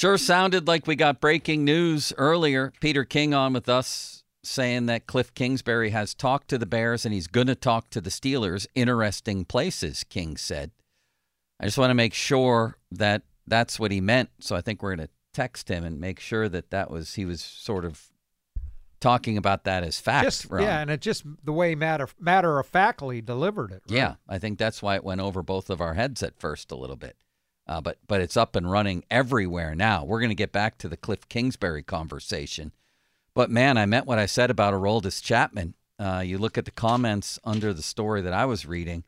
Sure sounded like we got breaking news earlier. Peter King on with us saying that Cliff Kingsbury has talked to the Bears and he's going to talk to the Steelers. Interesting places, King said. I just want to make sure that that's what he meant. So I think we're going to text him and make sure that that was he was sort of talking about that as fact. Just, yeah, and it just the way matter matter of factly delivered it. Right? Yeah, I think that's why it went over both of our heads at first a little bit. Uh, but but it's up and running everywhere now. We're going to get back to the Cliff Kingsbury conversation. But man, I meant what I said about Aroldis Chapman. Uh, you look at the comments under the story that I was reading,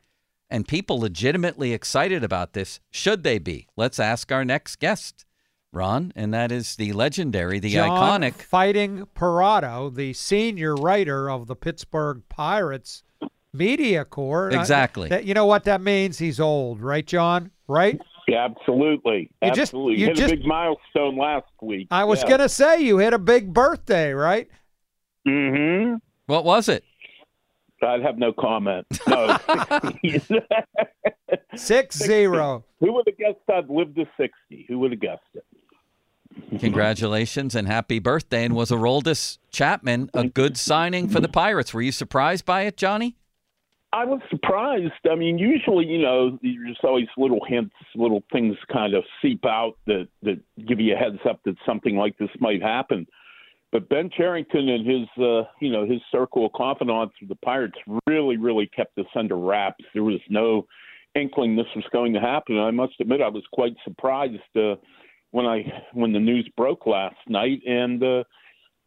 and people legitimately excited about this. Should they be? Let's ask our next guest, Ron, and that is the legendary, the John iconic Fighting Perrotto, the senior writer of the Pittsburgh Pirates Media Corps. Uh, Exactly. that, you know what that means? He's old, right, John? Right? Yeah, absolutely. You just- you Hit just- a big milestone last week. I was yeah. gonna say you hit a big birthday, right? Mm-hmm. What was it? I'd have no comment. No. Six zero. Who would have guessed I'd live to 60? Who would have guessed it? Congratulations and happy birthday. And was Aroldis Chapman a good signing for the Pirates? Were you surprised by it, Johnny? I was surprised. I mean, usually, you know, there's always little hints, little things kind of seep out that, that give you a heads up that something like this might happen. But Ben Cherington and his, uh, you know, his circle of confidants the Pirates really, really kept this under wraps. There was no inkling this was going to happen. And I must admit, I was quite surprised uh, when I when the news broke last night, and uh,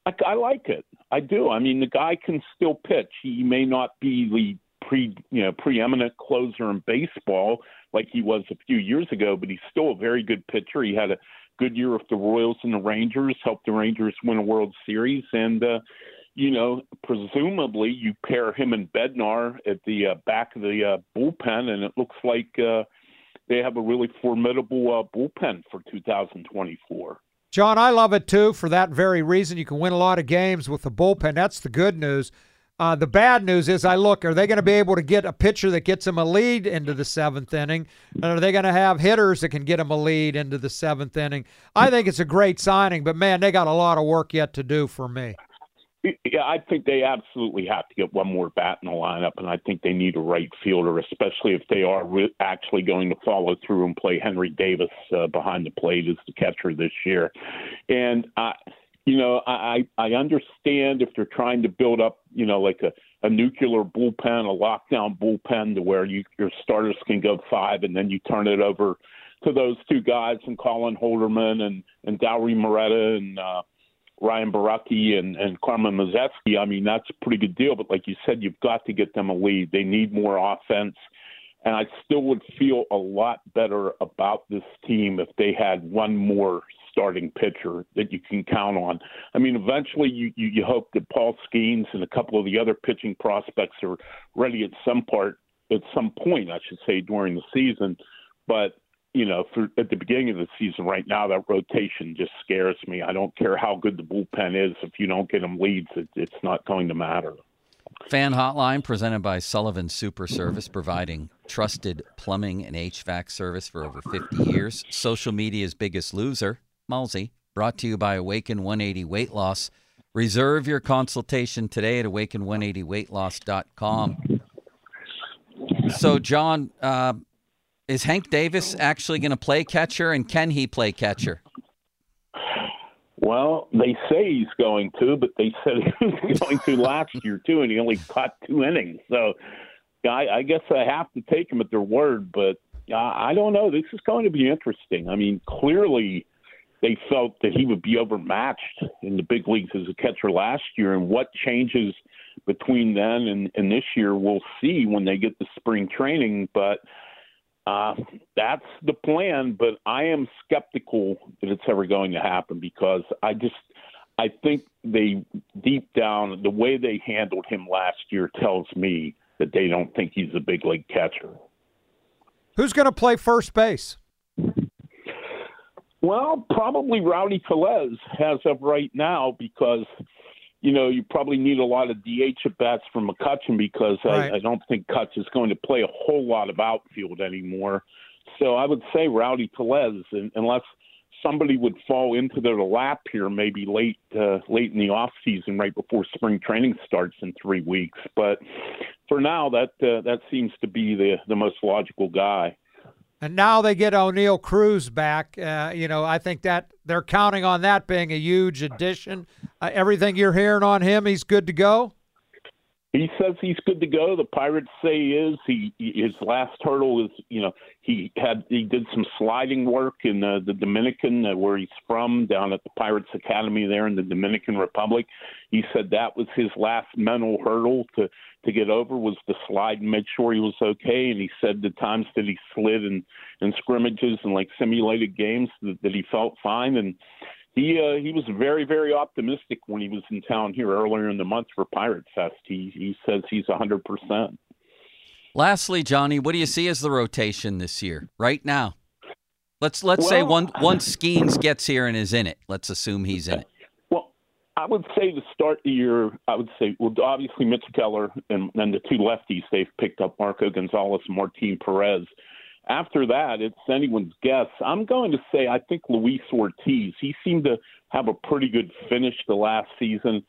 I, I like it. I do. I mean, the guy can still pitch. He may not be the pre you know preeminent closer in baseball like he was a few years ago, but he's still a very good pitcher. He had a good year with the Royals and the Rangers, helped the Rangers win a World Series, and uh, you know presumably you pair him and Bednar at the uh, back of the uh, bullpen, and it looks like uh, they have a really formidable uh, bullpen for 2024. John, I love it too for that very reason. You can win a lot of games with the bullpen. That's the good news. Uh, the bad news is, I look, are they going to be able to get a pitcher that gets them a lead into the seventh inning? And are they going to have hitters that can get them a lead into the seventh inning? I think it's a great signing, but man, they got a lot of work yet to do for me. Yeah, I think they absolutely have to get one more bat in the lineup, and I think they need a right fielder, especially if they are re- actually going to follow through and play Henry Davis uh, behind the plate as the catcher this year. And I, you know, I I understand if they're trying to build up, you know, like a a nuclear bullpen, a lockdown bullpen, to where you your starters can go five, and then you turn it over to those two guys and Colin Holderman and and Dauri Moreta and. uh Ryan Borucki and, and Carmen Mlodzinski, I mean, that's a pretty good deal. But like you said, you've got to get them a lead. They need more offense. And I still would feel a lot better about this team if they had one more starting pitcher that you can count on. I mean, eventually you, you, you hope that Paul Skenes and a couple of the other pitching prospects are ready at some part, at some point, I should say, during the season. But you know, for at the beginning of the season right now, that rotation just scares me. I don't care how good the bullpen is. If you don't get them leads, it, it's not going to matter. Fan Hotline presented by Sullivan Super Service, providing trusted plumbing and HVAC service for over 50 years. Social media's biggest loser, Mulsey, brought to you by Awaken 180 Weight Loss. Reserve your consultation today at awaken180weightloss.com. So, John, uh, is Hank Davis actually going to play catcher, and can he play catcher? Well, they say he's going to, but they said he was going to last year too, and he only caught two innings. So, I, I guess I have to take them at their word. But uh, I don't know. This is going to be interesting. I mean, clearly they felt that he would be overmatched in the big leagues as a catcher last year, and what changes between then and, and this year, we'll see when they get the spring training. But uh, that's the plan, but I am skeptical that it's ever going to happen because I just I think they deep down the way they handled him last year tells me that they don't think he's a big league catcher. Who's going to play first base? Well, probably Rowdy Tellez has of right now because you know, you probably need a lot of DH at bats from McCutcheon because Right. I, I don't think Cutch is going to play a whole lot of outfield anymore. So I would say Rowdy Tellez, un- unless somebody would fall into their lap here, maybe late uh, late in the off season, right before spring training starts in three weeks. But for now, that uh, that seems to be the the most logical guy. And now they get Oneil Cruz back. Uh, you know, I think that they're counting on that being a huge addition. Uh, everything you're hearing on him, he's good to go. He says he's good to go. The Pirates say he is. He his last hurdle is you know he had he did some sliding work in the Dominican uh, where he's from down at the Pirates Academy there in the Dominican Republic. He said that was his last mental hurdle to to get over was to slide and make sure he was okay. And he said the times that he slid in in scrimmages and like simulated games that, that he felt fine and he uh, he was very very optimistic when he was in town here earlier in the month for Pirate Fest. He he says he's hundred percent. Lastly, Johnny, what do you see as the rotation this year? Right now, let's let's well, say one once Skenes gets here and is in it. Let's assume he's in it. I would say to start the year, I would say well, obviously Mitch Keller and then the two lefties they've picked up Marco Gonzales, and Martin Perez after that, it's anyone's guess. I'm going to say I think Luis Ortiz. He seemed to have a pretty good finish the last season.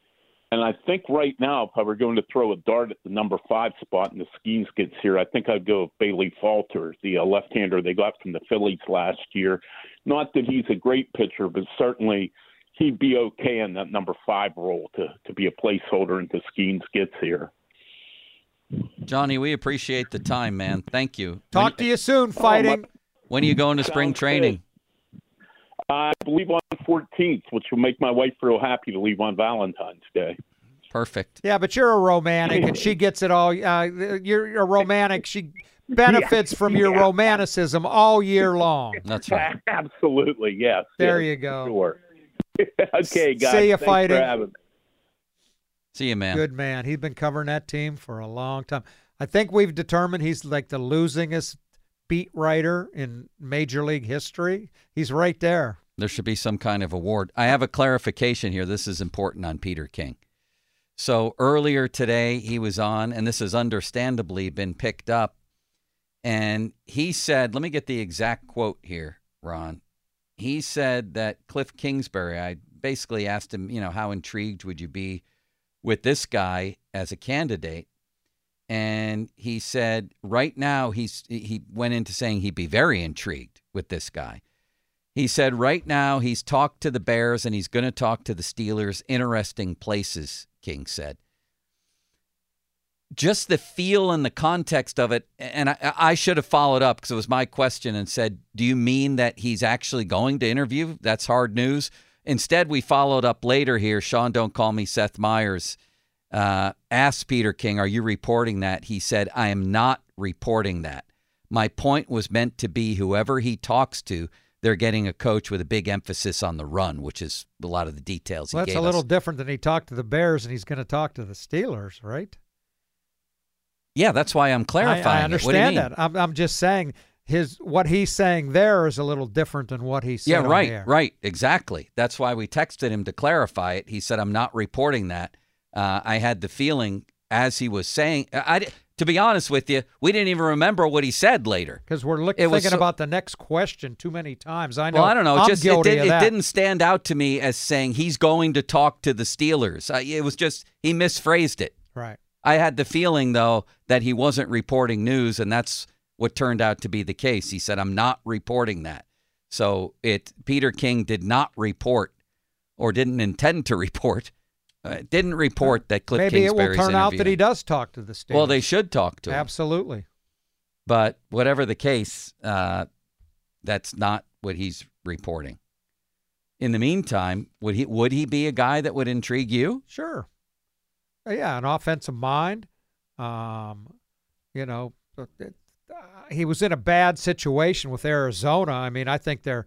And I think right now, if I were going to throw a dart at the number five spot and the Skenes gets here, I think I'd go with Bailey Falter, the uh, left-hander they got from the Phillies last year. Not that he's a great pitcher, but certainly he'd be okay in that number five role to to be a placeholder until Skenes gets here. Johnny, we appreciate the time, man. Thank you. Talk when, to you soon, fighting. Oh, when are you going to spring training? I believe on the 14th, which will make my wife real happy to leave on Valentine's Day. Perfect. Yeah, but you're a romantic, and she gets it all. Uh, you're a romantic. She benefits from your yeah. romanticism all year long. That's right. Absolutely, yes. There yes, you go. Sure. okay, guys. See you Thanks fighting. See you, man. Good man. He's been covering that team for a long time. I think we've determined he's like the losingest beat writer in Major League history. He's right there. There should be some kind of award. I have a clarification here. This is important on Peter King. So earlier today, he was on, and this has understandably been picked up. And he said, let me get the exact quote here, Ron. He said that Cliff Kingsbury, I basically asked him, you know, how intrigued would you be with this guy as a candidate. And he said right now he's he went into saying he'd be very intrigued with this guy. He said right now he's talked to the Bears and he's going to talk to the Steelers. Interesting places, King said. Just the feel and the context of it, and I, I should have followed up because it was my question and said, "Do you mean that he's actually going to interview?" That's hard news. Instead, we followed up later here. Sean, don't call me Seth Meyers. Uh, asked Peter King, Are you reporting that? He said, I am not reporting that. My point was meant to be whoever he talks to, they're getting a coach with a big emphasis on the run, which is a lot of the details well, that's a little us. different than he talked to the Bears and he's going to talk to the Steelers, right? Yeah, that's why I'm clarifying. I, I understand that. I'm, I'm just saying his what he's saying there is a little different than what he said. Yeah, right, right, exactly. That's why we texted him to clarify it. He said, "I'm not reporting that." Uh, I had the feeling as he was saying, I, to be honest with you, we didn't even remember what he said later because we're look, thinking so, about the next question too many times. I know. Well, I don't know. I'm just guilty it, did, it didn't stand out to me as saying he's going to talk to the Steelers. Uh, it was just he misphrased it. Right. I had the feeling though that he wasn't reporting news, and that's what turned out to be the case. He said, I'm not reporting that. So it Peter King did not report or didn't intend to report. Uh, didn't report that Cliff Maybe Kingsbury's it will turn out that he does talk to the Steelers. Well, they should talk to him. absolutely. But whatever the case, uh, that's not what he's reporting. In the meantime, would he would he be a guy that would intrigue you? Sure. Uh, Yeah, an offensive mind. Um, you know, uh, it- uh, he was in a bad situation with Arizona. I mean, I think their,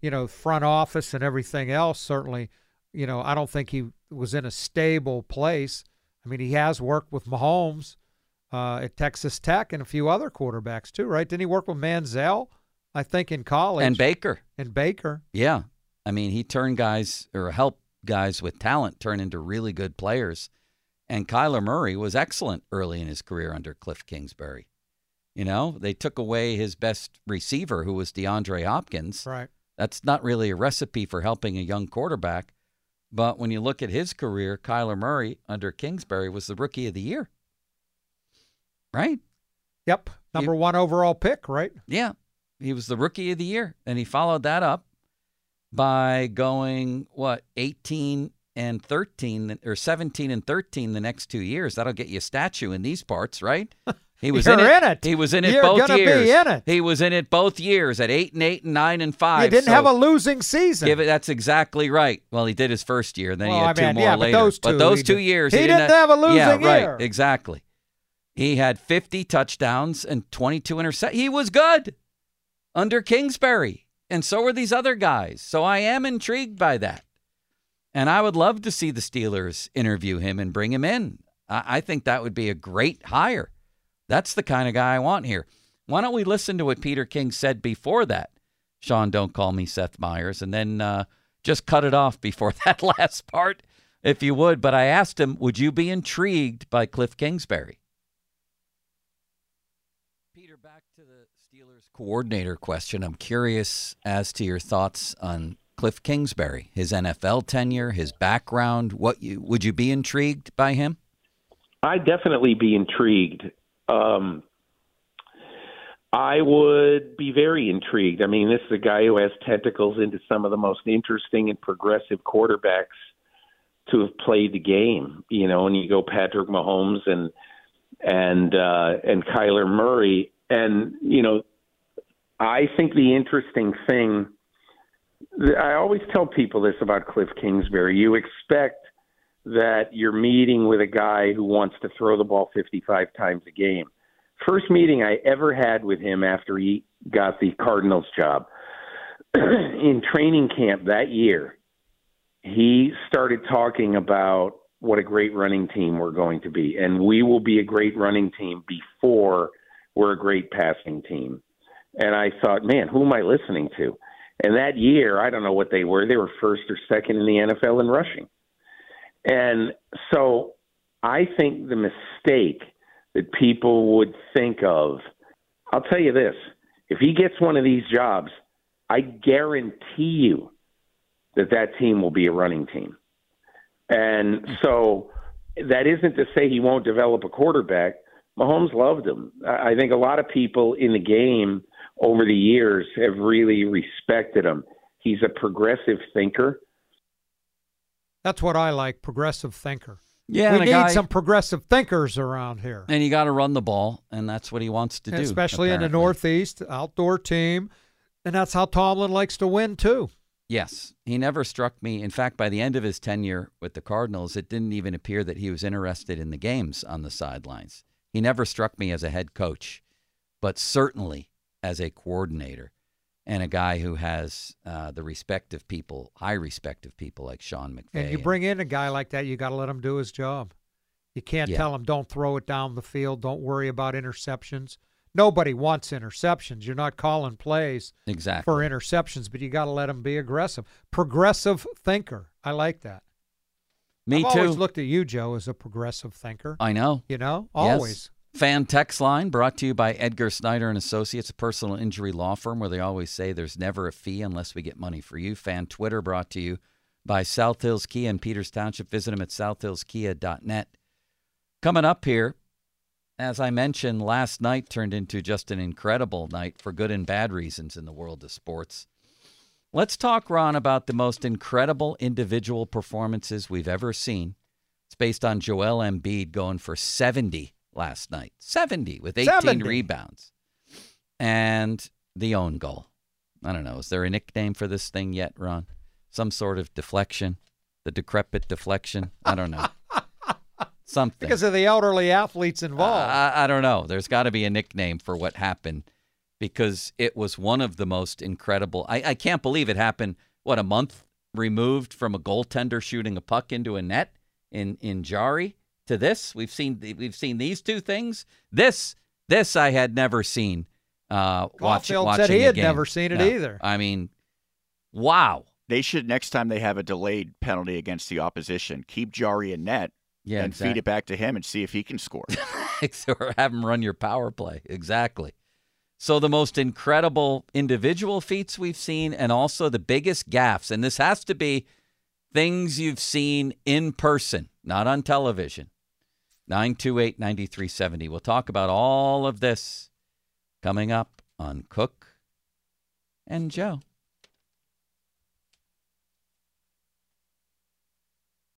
you know, front office and everything else certainly, you know, I don't think he was in a stable place. I mean, he has worked with Mahomes uh, at Texas Tech and a few other quarterbacks too, right? Didn't he work with Manziel? I think in college And Baker. and Baker. Yeah. I mean, he turned guys or helped guys with talent turn into really good players. And Kyler Murray was excellent early in his career under Cliff Kingsbury. You know, they took away his best receiver, who was DeAndre Hopkins, Right. That's not really a recipe for helping a young quarterback. But when you look at his career, Kyler Murray under Kingsbury was the rookie of the year. Right? Yep. Number one overall pick, right? Yeah. He was the rookie of the year. And he followed that up by going, what, 18 and 13 or 17 and 13 the next two years. That'll get you a statue in these parts, right? He was in, it. in it. He was in it You're both years. in it. He was in it both years at eight and eight and nine and five. He didn't so have a losing season. Give it. That's exactly right. Well, he did his first year, and then he had I two mean, more yeah, but those two those he two did- years, he didn't have a losing yeah, year. right. Exactly. He had 50 touchdowns and 22 interceptions. He was good under Kingsbury, and so were these other guys. So I am intrigued by that. And I would love to see the Steelers interview him and bring him in. I, I think that would be a great hire. That's the kind of guy I want here. Why don't we listen to what Peter King said before that? Sean, don't call me Seth Meyers, and then uh, just cut it off before that last part, if you would. But I asked him, would you be intrigued by Cliff Kingsbury? Peter, back to the Steelers coordinator question. I'm curious as to your thoughts on Cliff Kingsbury, his NFL tenure, his background. What you would you be intrigued by him? I'd definitely be intrigued. Um, I would be very intrigued. I mean, this is a guy who has tentacles into some of the most interesting and progressive quarterbacks to have played the game. You know, and you go Patrick Mahomes and and uh, and Kyler Murray, and you know, I think the interesting thing. I always tell people this about Cliff Kingsbury. You expect that you're meeting with a guy who wants to throw the ball 55 times a game. First meeting I ever had with him after he got the Cardinals job in training camp that year, he started talking about what a great running team we're going to be. And we will be a great running team before we're a great passing team. And I thought, man, who am I listening to? And that year, I don't know what they were. They were first or second in the NFL in rushing. And so I think the mistake that people would think of, I'll tell you this if he gets one of these jobs, I guarantee you that that team will be a running team. And so that isn't to say he won't develop a quarterback. Mahomes loved him. I think a lot of people in the game over the years have really respected him. He's a progressive thinker. That's what I like, progressive thinker. Yeah, we need guy- some progressive thinkers around here, And you got to run the ball, and that's what he wants to do. especially in the. Northeast, outdoor team, and that's how Tomlin likes to win too. Yes, he never struck me. In fact, by the end of his tenure with the Cardinals, it didn't even appear that he was interested in the games on the sidelines. He never struck me as a head coach, but certainly as a coordinator and a guy who has uh, the respect of people, high respect of people like Sean McVay. And you bring in a guy like that, you got to let him do his job. You can't Yeah. tell him don't throw it down the field, don't worry about interceptions. Nobody wants interceptions. You're not calling plays exactly. for interceptions, but you got to let him be aggressive. Progressive thinker. I like that. me I've too. always looked at you, Joe, as a progressive thinker. I know. You know, Yes. Fan text line brought to you by Edgar Snyder and Associates, a personal injury law firm where they always say there's never a fee unless we get money for you. Fan Twitter brought to you by South Hills Kia in Peters Township. Visit them at southhillskia.net. Coming up here, as I mentioned, last night turned into just an incredible night for good and bad reasons in the world of sports. Let's talk, Ron, about the most incredible individual performances we've ever seen. It's based on Joel Embiid going for 70 last night. 70 with 18 70. rebounds. And the own goal. I don't know. Is there a nickname for this thing yet, Ron? Some sort of deflection? The decrepit deflection? I don't know. Something. Because of the elderly athletes involved. I, I don't know. There's got to be a nickname for what happened because it was one of the most incredible. I, I can't believe it happened. What a month removed from a goaltender shooting a puck into a net in in Jarry to this. We've seen we've seen these two things. This this I had never seen. Uh, watching Caulfield watching said he had game. never seen it No. either. I mean, wow. They should next time they have a delayed penalty against the opposition, keep Jarry in net Yeah, and feed it back to him and see if he can score. or have him run your power play. Exactly. So, the most incredible individual feats we've seen, and also the biggest gaffes. And this has to be things you've seen in person, not on television. 928 9370. We'll talk about all of this coming up on Cook and Joe.